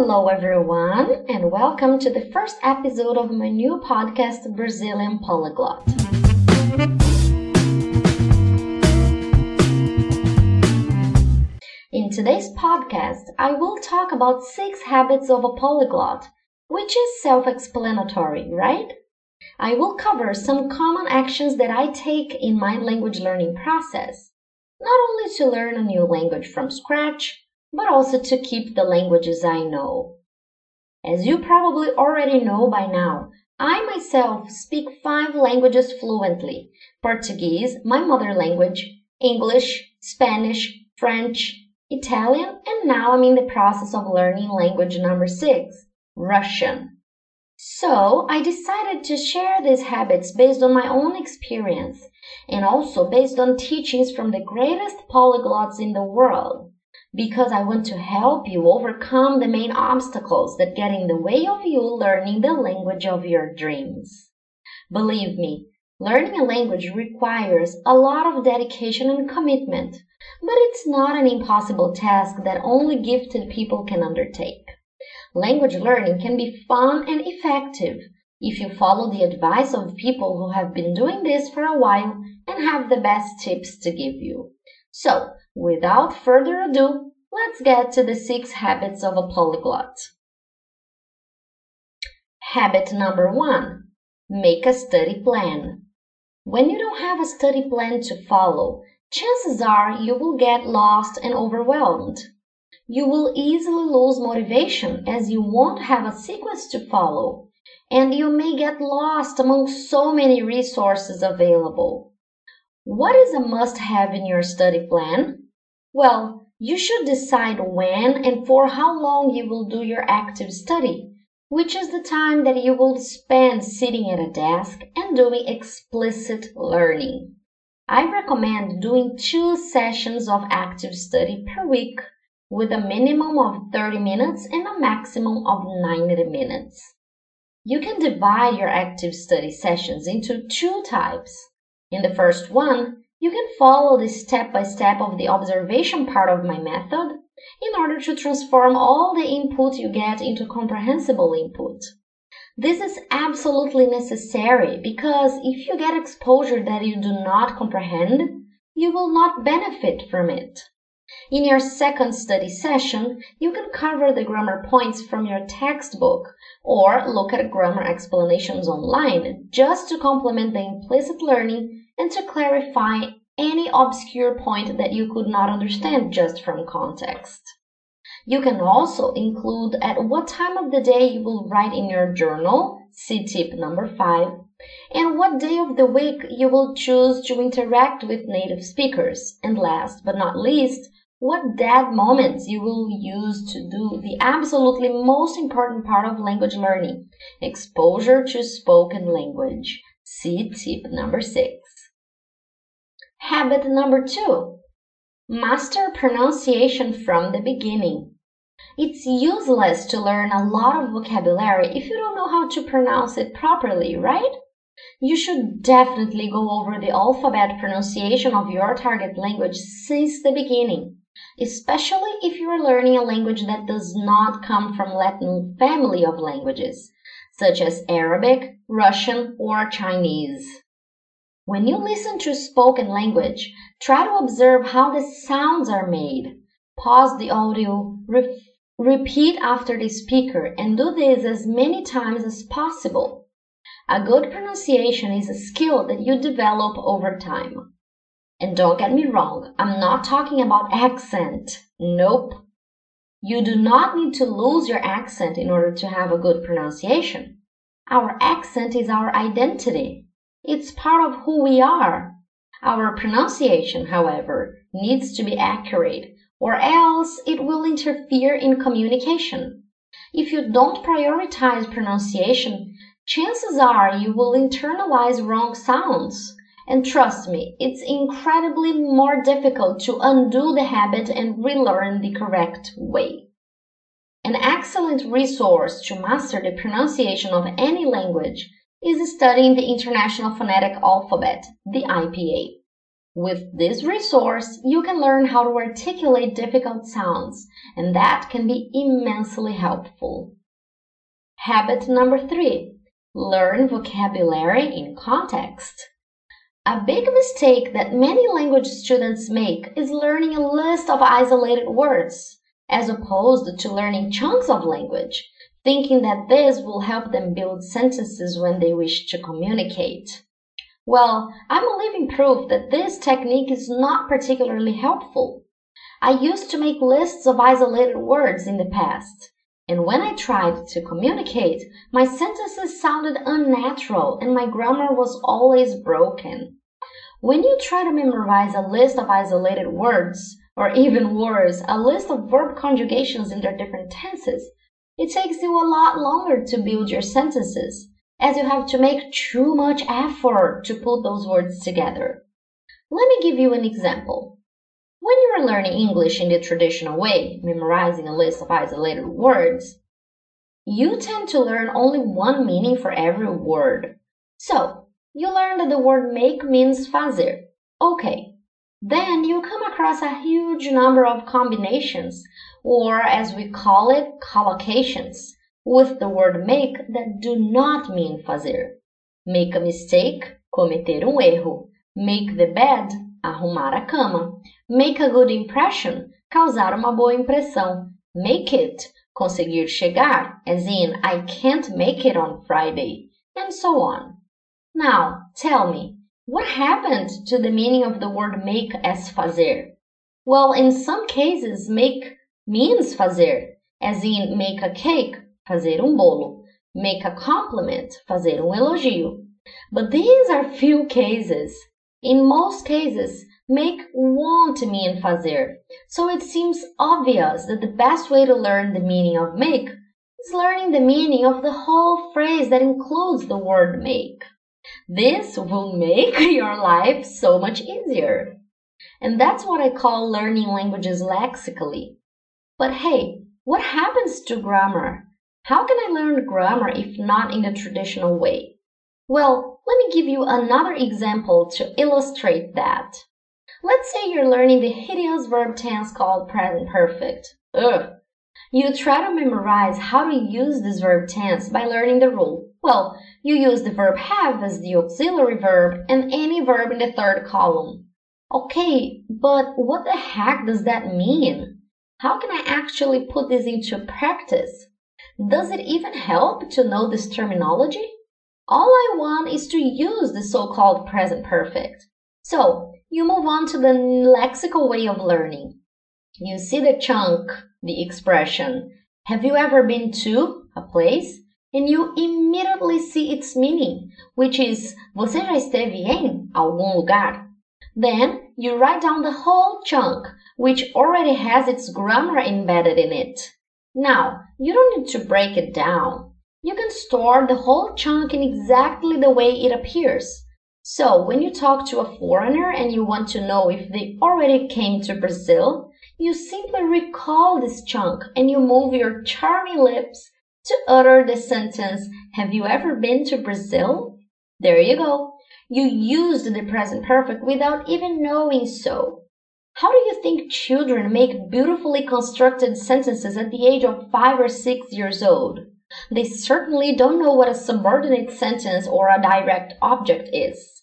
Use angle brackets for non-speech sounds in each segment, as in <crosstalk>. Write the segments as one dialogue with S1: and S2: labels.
S1: Hello, everyone, and welcome to the first episode of my new podcast, Brazilian Polyglot. In today's podcast, I will talk about six habits of a polyglot, which is self explanatory, right? I will cover some common actions that I take in my language learning process, not only to learn a new language from scratch, but also to keep the languages I know. As you probably already know by now, I myself speak five languages fluently Portuguese, my mother language, English, Spanish, French, Italian, and now I'm in the process of learning language number six, Russian. So I decided to share these habits based on my own experience and also based on teachings from the greatest polyglots in the world because I want to help you overcome the main obstacles that get in the way of you learning the language of your dreams. Believe me, learning a language requires a lot of dedication and commitment, but it's not an impossible task that only gifted people can undertake. Language learning can be fun and effective if you follow the advice of people who have been doing this for a while and have the best tips to give you. So, without further ado, let's get to the six habits of a polyglot. Habit number one make a study plan. When you don't have a study plan to follow, chances are you will get lost and overwhelmed. You will easily lose motivation as you won't have a sequence to follow, and you may get lost among so many resources available. What is a must have in your study plan? Well, you should decide when and for how long you will do your active study, which is the time that you will spend sitting at a desk and doing explicit learning. I recommend doing two sessions of active study per week with a minimum of 30 minutes and a maximum of 90 minutes. You can divide your active study sessions into two types in the first one, you can follow the step by step of the observation part of my method in order to transform all the input you get into comprehensible input. This is absolutely necessary because if you get exposure that you do not comprehend, you will not benefit from it. In your second study session, you can cover the grammar points from your textbook or look at grammar explanations online just to complement the implicit learning and to clarify any obscure point that you could not understand just from context. You can also include at what time of the day you will write in your journal, see tip number 5, and what day of the week you will choose to interact with native speakers, and last but not least, what dead moments you will use to do the absolutely most important part of language learning exposure to spoken language. See tip number six. Habit number two master pronunciation from the beginning. It's useless to learn a lot of vocabulary if you don't know how to pronounce it properly, right? You should definitely go over the alphabet pronunciation of your target language since the beginning especially if you are learning a language that does not come from Latin family of languages, such as Arabic, Russian, or Chinese. When you listen to spoken language, try to observe how the sounds are made. Pause the audio, re- repeat after the speaker, and do this as many times as possible. A good pronunciation is a skill that you develop over time. And don't get me wrong, I'm not talking about accent. Nope. You do not need to lose your accent in order to have a good pronunciation. Our accent is our identity. It's part of who we are. Our pronunciation, however, needs to be accurate, or else it will interfere in communication. If you don't prioritize pronunciation, chances are you will internalize wrong sounds and trust me, it's incredibly more difficult to undo the habit and relearn the correct way. An excellent resource to master the pronunciation of any language is studying the International Phonetic Alphabet, the IPA. With this resource, you can learn how to articulate difficult sounds, and that can be immensely helpful. Habit number three learn vocabulary in context. A big mistake that many language students make is learning a list of isolated words, as opposed to learning chunks of language, thinking that this will help them build sentences when they wish to communicate. Well, I'm a living proof that this technique is not particularly helpful. I used to make lists of isolated words in the past, and when I tried to communicate, my sentences sounded unnatural and my grammar was always broken. When you try to memorize a list of isolated words, or even worse, a list of verb conjugations in their different tenses, it takes you a lot longer to build your sentences, as you have to make too much effort to put those words together. Let me give you an example. When you are learning English in the traditional way, memorizing a list of isolated words, you tend to learn only one meaning for every word. So, you learn that the word make means fazer. Okay. Then you come across a huge number of combinations, or as we call it, collocations, with the word make that do not mean fazer. Make a mistake, cometer um erro. Make the bed, arrumar a cama. Make a good impression, causar uma boa impressão. Make it, conseguir chegar, as in I can't make it on Friday, and so on. Now, tell me, what happened to the meaning of the word make as fazer? Well, in some cases, make means fazer, as in make a cake, fazer um bolo, make a compliment, fazer um elogio. But these are few cases. In most cases, make won't mean fazer, so it seems obvious that the best way to learn the meaning of make is learning the meaning of the whole phrase that includes the word make. This will make <laughs> your life so much easier. And that's what I call learning languages lexically. But hey, what happens to grammar? How can I learn grammar if not in the traditional way? Well, let me give you another example to illustrate that. Let's say you're learning the hideous verb tense called present perfect. Ugh. You try to memorize how to use this verb tense by learning the rule well, you use the verb have as the auxiliary verb and any verb in the third column. Okay, but what the heck does that mean? How can I actually put this into practice? Does it even help to know this terminology? All I want is to use the so-called present perfect. So, you move on to the lexical way of learning. You see the chunk, the expression. Have you ever been to a place? And you immediately see its meaning, which is Você já esteve em algum lugar? Then you write down the whole chunk, which already has its grammar embedded in it. Now, you don't need to break it down. You can store the whole chunk in exactly the way it appears. So, when you talk to a foreigner and you want to know if they already came to Brazil, you simply recall this chunk and you move your charming lips to utter the sentence, Have you ever been to Brazil? There you go. You used the present perfect without even knowing so. How do you think children make beautifully constructed sentences at the age of five or six years old? They certainly don't know what a subordinate sentence or a direct object is.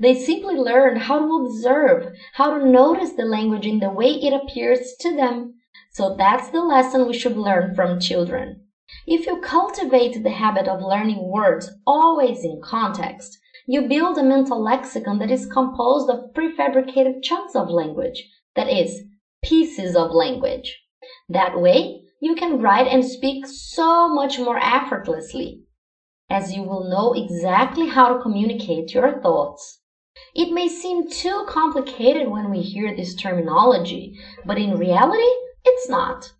S1: They simply learn how to observe, how to notice the language in the way it appears to them. So that's the lesson we should learn from children. If you cultivate the habit of learning words always in context, you build a mental lexicon that is composed of prefabricated chunks of language, that is, pieces of language. That way, you can write and speak so much more effortlessly, as you will know exactly how to communicate your thoughts. It may seem too complicated when we hear this terminology, but in reality, it's not.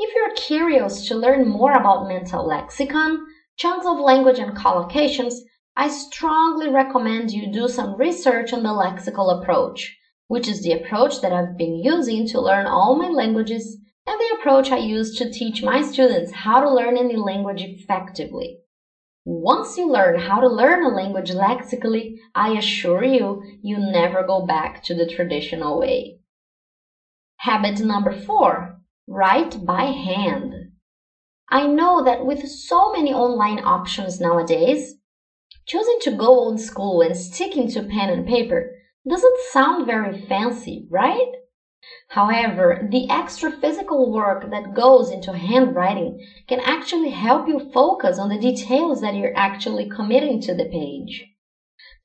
S1: If you're curious to learn more about mental lexicon, chunks of language and collocations, I strongly recommend you do some research on the lexical approach, which is the approach that I've been using to learn all my languages and the approach I use to teach my students how to learn any language effectively. Once you learn how to learn a language lexically, I assure you, you never go back to the traditional way. Habit number four write by hand. I know that with so many online options nowadays, choosing to go old school and sticking to pen and paper doesn't sound very fancy, right? However, the extra physical work that goes into handwriting can actually help you focus on the details that you're actually committing to the page.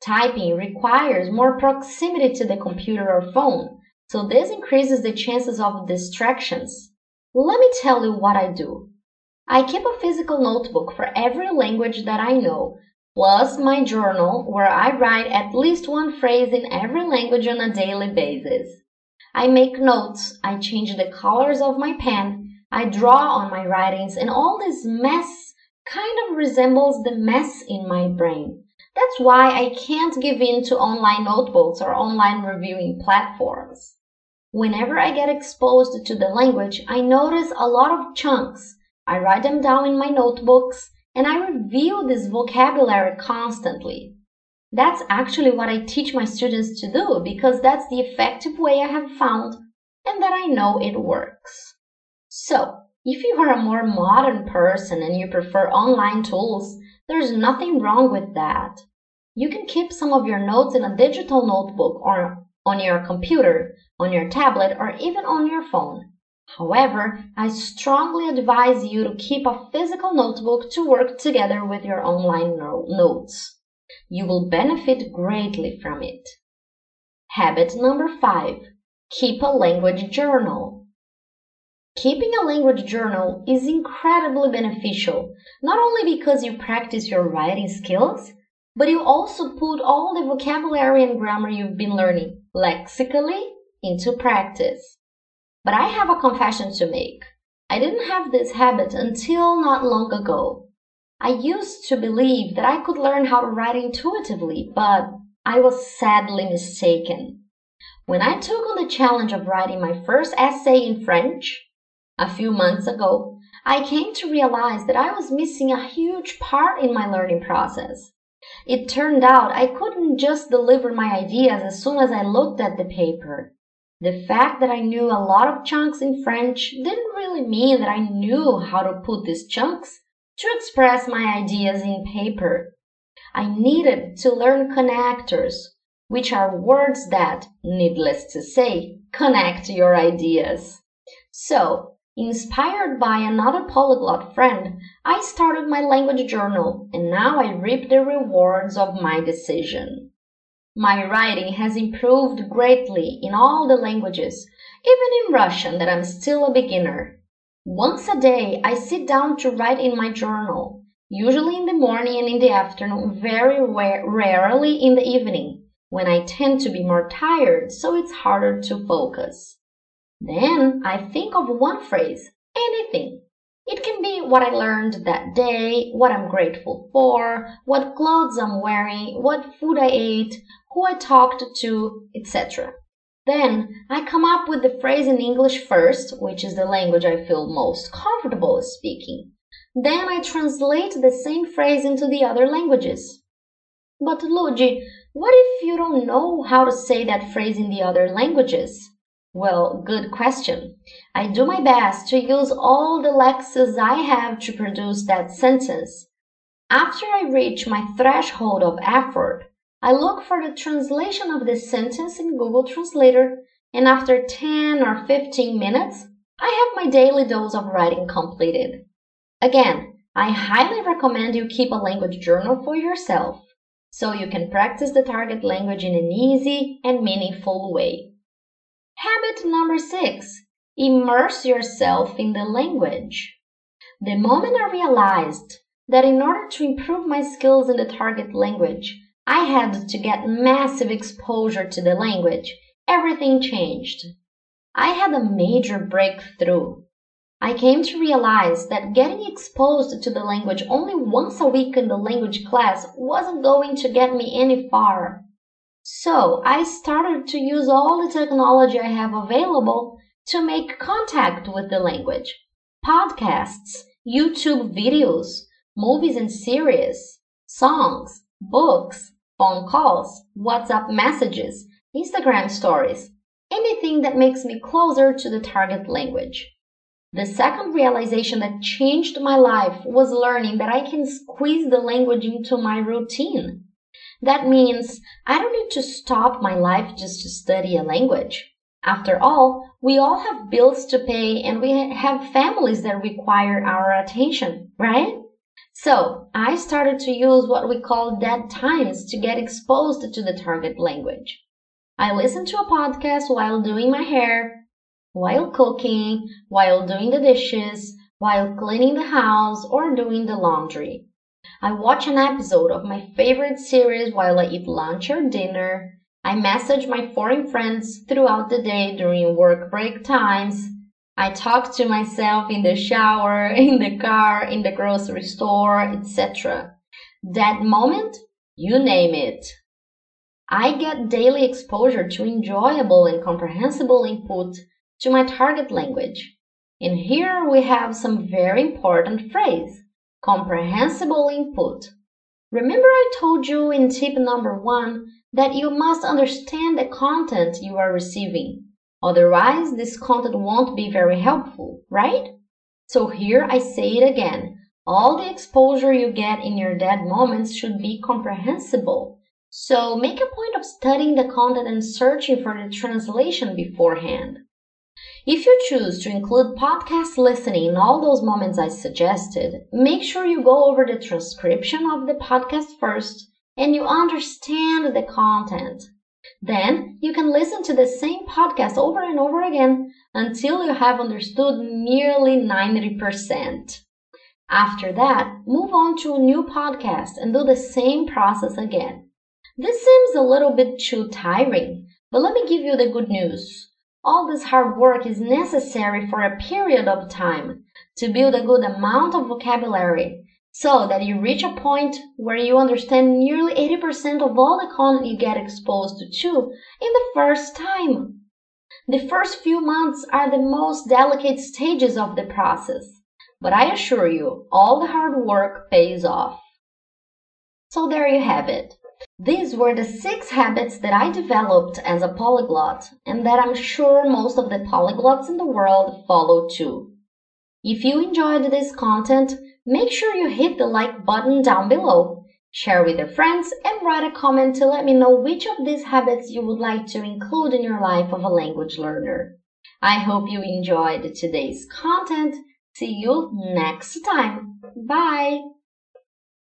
S1: Typing requires more proximity to the computer or phone, so this increases the chances of distractions. Let me tell you what I do. I keep a physical notebook for every language that I know, plus my journal where I write at least one phrase in every language on a daily basis. I make notes, I change the colors of my pen, I draw on my writings, and all this mess kind of resembles the mess in my brain. That's why I can't give in to online notebooks or online reviewing platforms. Whenever I get exposed to the language, I notice a lot of chunks. I write them down in my notebooks and I review this vocabulary constantly. That's actually what I teach my students to do because that's the effective way I have found and that I know it works. So, if you are a more modern person and you prefer online tools, there's nothing wrong with that. You can keep some of your notes in a digital notebook or on your computer, on your tablet, or even on your phone. However, I strongly advise you to keep a physical notebook to work together with your online notes. You will benefit greatly from it. Habit number five keep a language journal. Keeping a language journal is incredibly beneficial, not only because you practice your writing skills, but you also put all the vocabulary and grammar you've been learning lexically into practice. But I have a confession to make. I didn't have this habit until not long ago. I used to believe that I could learn how to write intuitively, but I was sadly mistaken. When I took on the challenge of writing my first essay in French a few months ago, I came to realize that I was missing a huge part in my learning process. It turned out I couldn't just deliver my ideas as soon as I looked at the paper. The fact that I knew a lot of chunks in French didn't really mean that I knew how to put these chunks to express my ideas in paper. I needed to learn connectors, which are words that, needless to say, connect your ideas. So, inspired by another polyglot friend, I started my language journal and now I reap the rewards of my decision. My writing has improved greatly in all the languages, even in Russian that I'm still a beginner. Once a day, I sit down to write in my journal, usually in the morning and in the afternoon, very rarely in the evening, when I tend to be more tired, so it's harder to focus. Then I think of one phrase, anything. It can be what I learned that day, what I'm grateful for, what clothes I'm wearing, what food I ate, who I talked to, etc. Then I come up with the phrase in English first, which is the language I feel most comfortable speaking. Then I translate the same phrase into the other languages. But Luigi, what if you don't know how to say that phrase in the other languages? Well, good question. I do my best to use all the lexis I have to produce that sentence. After I reach my threshold of effort, I look for the translation of this sentence in Google Translator, and after 10 or 15 minutes, I have my daily dose of writing completed. Again, I highly recommend you keep a language journal for yourself so you can practice the target language in an easy and meaningful way. Habit number six immerse yourself in the language. The moment I realized that in order to improve my skills in the target language, I had to get massive exposure to the language. Everything changed. I had a major breakthrough. I came to realize that getting exposed to the language only once a week in the language class wasn't going to get me any far. So I started to use all the technology I have available to make contact with the language. Podcasts, YouTube videos, movies and series, songs, books, phone calls, WhatsApp messages, Instagram stories, anything that makes me closer to the target language. The second realization that changed my life was learning that I can squeeze the language into my routine. That means I don't need to stop my life just to study a language. After all, we all have bills to pay and we have families that require our attention, right? So I started to use what we call dead times to get exposed to the target language. I listen to a podcast while doing my hair, while cooking, while doing the dishes, while cleaning the house or doing the laundry. I watch an episode of my favorite series while I eat lunch or dinner. I message my foreign friends throughout the day during work break times. I talk to myself in the shower, <laughs> in the car, in the grocery store, etc. That moment, you name it. I get daily exposure to enjoyable and comprehensible input to my target language. And here we have some very important phrase, comprehensible input. Remember I told you in tip number one that you must understand the content you are receiving. Otherwise, this content won't be very helpful, right? So here I say it again. All the exposure you get in your dead moments should be comprehensible. So make a point of studying the content and searching for the translation beforehand. If you choose to include podcast listening in all those moments I suggested, make sure you go over the transcription of the podcast first and you understand the content. Then you can listen to the same podcast over and over again until you have understood nearly 90%. After that, move on to a new podcast and do the same process again. This seems a little bit too tiring, but let me give you the good news. All this hard work is necessary for a period of time to build a good amount of vocabulary so that you reach a point where you understand nearly 80% of all the content you get exposed to in the first time. The first few months are the most delicate stages of the process, but I assure you, all the hard work pays off. So there you have it. These were the six habits that I developed as a polyglot and that I'm sure most of the polyglots in the world follow too. If you enjoyed this content, make sure you hit the like button down below, share with your friends, and write a comment to let me know which of these habits you would like to include in your life of a language learner. I hope you enjoyed today's content. See you next time. Bye!